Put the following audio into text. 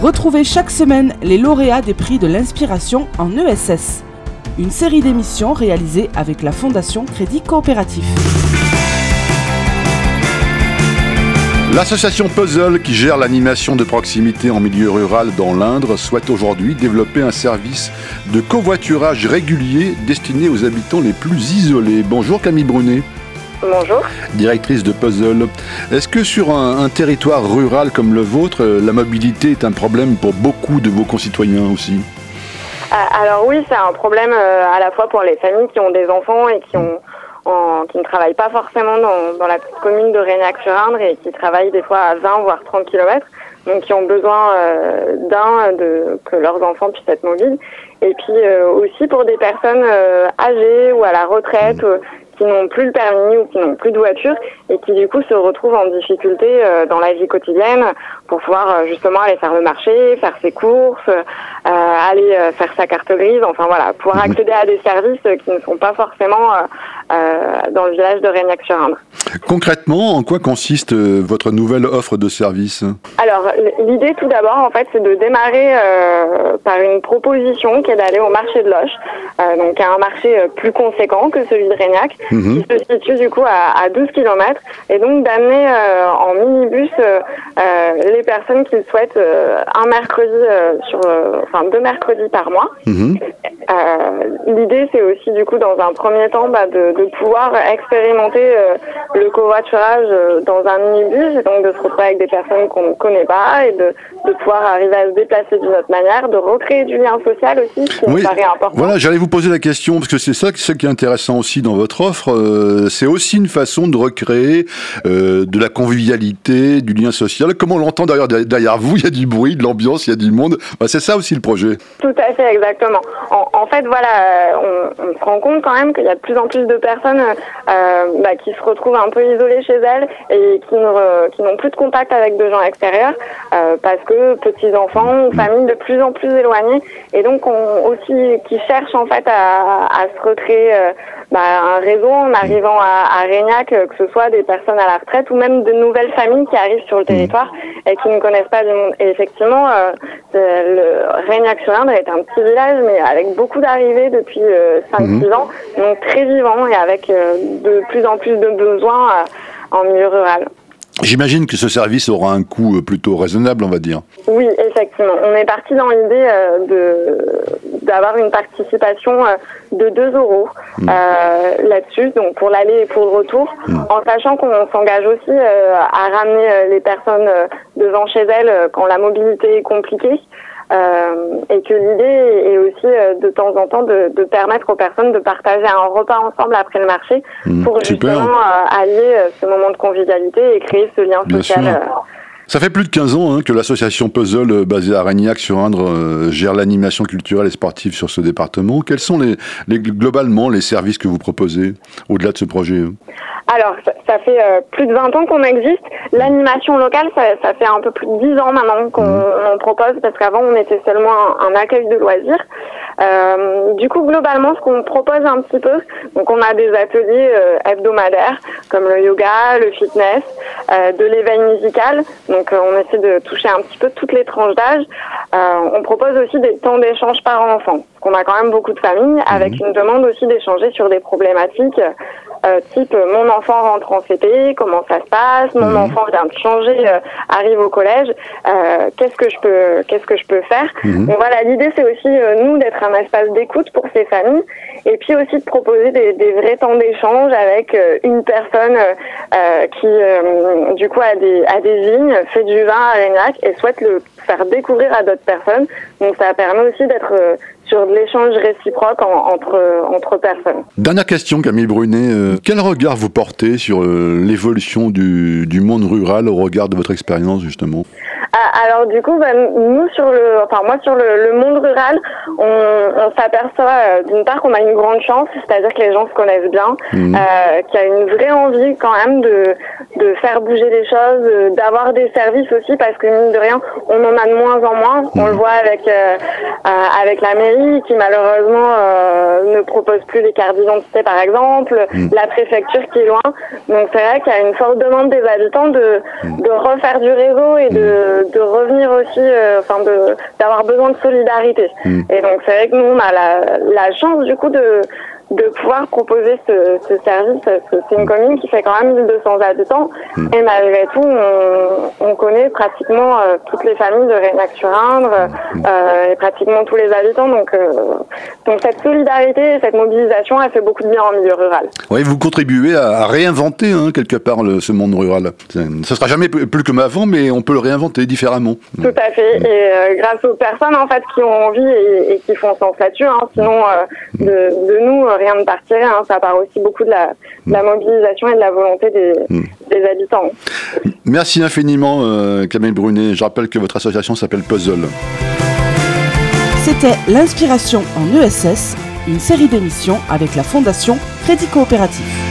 Retrouvez chaque semaine les lauréats des prix de l'inspiration en ESS. Une série d'émissions réalisées avec la Fondation Crédit Coopératif. L'association Puzzle, qui gère l'animation de proximité en milieu rural dans l'Indre, souhaite aujourd'hui développer un service de covoiturage régulier destiné aux habitants les plus isolés. Bonjour Camille Brunet. Bonjour. Directrice de Puzzle. Est-ce que sur un, un, territoire rural comme le vôtre, la mobilité est un problème pour beaucoup de vos concitoyens aussi? Alors oui, c'est un problème euh, à la fois pour les familles qui ont des enfants et qui ont en, qui ne travaillent pas forcément dans, dans la petite commune de Régnac-sur-Indre et qui travaillent des fois à 20 voire 30 km, donc qui ont besoin euh, d'un, de que leurs enfants puissent être mobiles, et puis euh, aussi pour des personnes euh, âgées ou à la retraite qui n'ont plus le permis ou qui n'ont plus de voiture et qui du coup se retrouvent en difficulté euh, dans la vie quotidienne pour pouvoir euh, justement aller faire le marché, faire ses courses, euh, aller faire sa carte grise, enfin voilà, pouvoir mhm. accéder à des services qui ne sont pas forcément dans le village de Régnac-sur-Indre. Concrètement, en quoi consiste votre nouvelle offre de service? Alors l'idée tout d'abord en fait c'est de démarrer par une proposition qui est d'aller au marché de Loche, donc à un marché plus conséquent que celui de Régnac, mhm. qui se situe du coup à, à 12 km et donc d'amener euh, en minibus euh, euh, les personnes qui souhaitent un mercredi sur, enfin deux mercredis par mois. Mhm. L'idée c'est aussi du coup dans un premier temps bah, de, de, pouvoir expérimenter le covoiturage dans un minibus et donc de se retrouver avec des personnes qu'on ne connaît pas et de, de pouvoir arriver à se déplacer d'une autre manière, de recréer du lien social aussi, qui me paraît important. Voilà, j'allais vous poser la question parce que c'est ça ce qui est intéressant aussi dans votre offre. c'est aussi une façon de recréer euh, de la convivialité, du lien social. Comme on l'entend derrière, derrière vous, il y a du bruit, de l'ambiance, il y a du monde. Bah, c'est ça aussi le projet. Tout à fait, exactement. En, fait, voilà, euh, on, se rend compte quand même qu'il y a de plus en plus de personnes euh, bah, qui se retrouvent un peu isolées chez elles et qui, n'ont plus de contact avec des gens extérieurs parce que petits enfants ou familles de plus en plus éloignées. Et donc on, aussi qui cherchent en fait à, se recréer bah, un réseau en arrivant à, à Régnac, que ce soit des personnes à la retraite ou même de nouvelles familles qui arrivent sur le mmh. territoire et qui ne connaissent pas du monde. Et effectivement, euh, le Régnac-sur-Indre est un petit village, mais avec beaucoup d'arrivées depuis 5-6 euh, mmh. ans, donc très vivant et avec euh, de plus en plus de besoins en milieu rural. J'imagine que ce service aura un coût plutôt raisonnable, on va dire. Oui, effectivement. On est parti dans l'idée de d'avoir une participation de 2 euros hmm. euh, là-dessus, donc pour l'aller et pour le retour, hmm. en sachant qu'on s'engage aussi euh, à ramener euh, les personnes devant chez elles quand la mobilité est compliquée. Et que l'idée est aussi de temps en temps de, permettre aux personnes de partager un repas ensemble après le marché hmm. pour justement allier ce moment de convivialité et créer ce lien social. Ça fait plus de 15 ans hein, que l'association Puzzle, euh, basée à Ragnac sur Indre, euh, gère l'animation culturelle et sportive sur ce département. Quels sont les, les globalement les services que vous proposez au-delà de ce projet alors, ça, fait euh, plus de 20 ans qu'on existe. L'animation locale, ça, ça, fait un peu plus de 10 ans maintenant qu'on mmh. propose, parce qu'avant, on était seulement un, accueil de loisirs. Euh, du coup, globalement, ce qu'on propose un petit peu, donc on a des ateliers euh, hebdomadaires, comme le yoga, le fitness, euh, de l'éveil musical. Donc, on essaie de toucher un petit peu toutes les tranches d'âge. on propose aussi des temps d'échange par enfant, parce qu'on a quand même beaucoup de familles, avec mmh. une demande aussi d'échanger sur des problématiques euh, type euh, mon enfant rentre en CP, comment ça se passe, mon mhm. enfant vient de changer, euh, arrive au collège, qu'est-ce que je peux, qu'est-ce que je peux faire? Mhm. Donc voilà, l'idée c'est aussi nous d'être un espace d'écoute pour ces familles et puis aussi de proposer des, des vrais temps d'échange avec une personne qui du coup a des, a des vignes, fait du vin à Régnac et souhaite le faire découvrir à d'autres personnes. Donc ça permet aussi d'être sur l'échange réciproque entre, entre personnes. Dernière question, Camille Brunet. Euh, quel regard vous portez sur euh, l'évolution du, du monde rural au regard de votre expérience, justement? Ah, alors du coup, bah, nous sur le, enfin moi sur le, monde rural, on, on s'aperçoit euh, d'une part qu'on a une grande chance, c'est-à-dire que les gens se connaissent bien, mmh. euh, qu'il y a une vraie envie quand même de, de faire bouger les choses, euh, d'avoir des services aussi, parce que mine de rien, on en a de moins en moins. On mmh. le voit avec euh, avec la mairie qui malheureusement ne propose plus les cartes d'identité par exemple, mmh. la préfecture qui est loin. Donc c'est vrai qu'il y a une forte demande des habitants de de refaire du réseau et de de, de revenir aussi, euh, enfin de d'avoir besoin de solidarité. Mm. Et donc c'est vrai que nous on a la, la chance du coup de de pouvoir proposer ce, ce service. parce que C'est une commune qui fait quand même 1200 habitants Mm. et malgré tout, on, on connaît pratiquement euh, toutes les familles de Rénac-sur-Indre euh, et pratiquement tous les habitants. Donc, euh, donc cette solidarité, et cette mobilisation, elle fait beaucoup de bien en milieu rural. Oui, vous contribuez à, à réinventer hein, quelque part le- ce monde rural. Ça ne sera jamais plus comme avant, mais on peut le réinventer différemment. Tout à fait. Et grâce aux personnes en fait qui ont envie et, et qui font sens là-dessus, hein, sinon de, de nous rien ne partirait. Hein, ça part aussi beaucoup de la, de la mobilisation et de la volonté des, des habitants. Merci infiniment, euh, Camille Brunet. Je rappelle que votre association s'appelle Puzzle. C'était L'inspiration en ESS, une série d'émissions avec la Fondation Crédit Coopératif.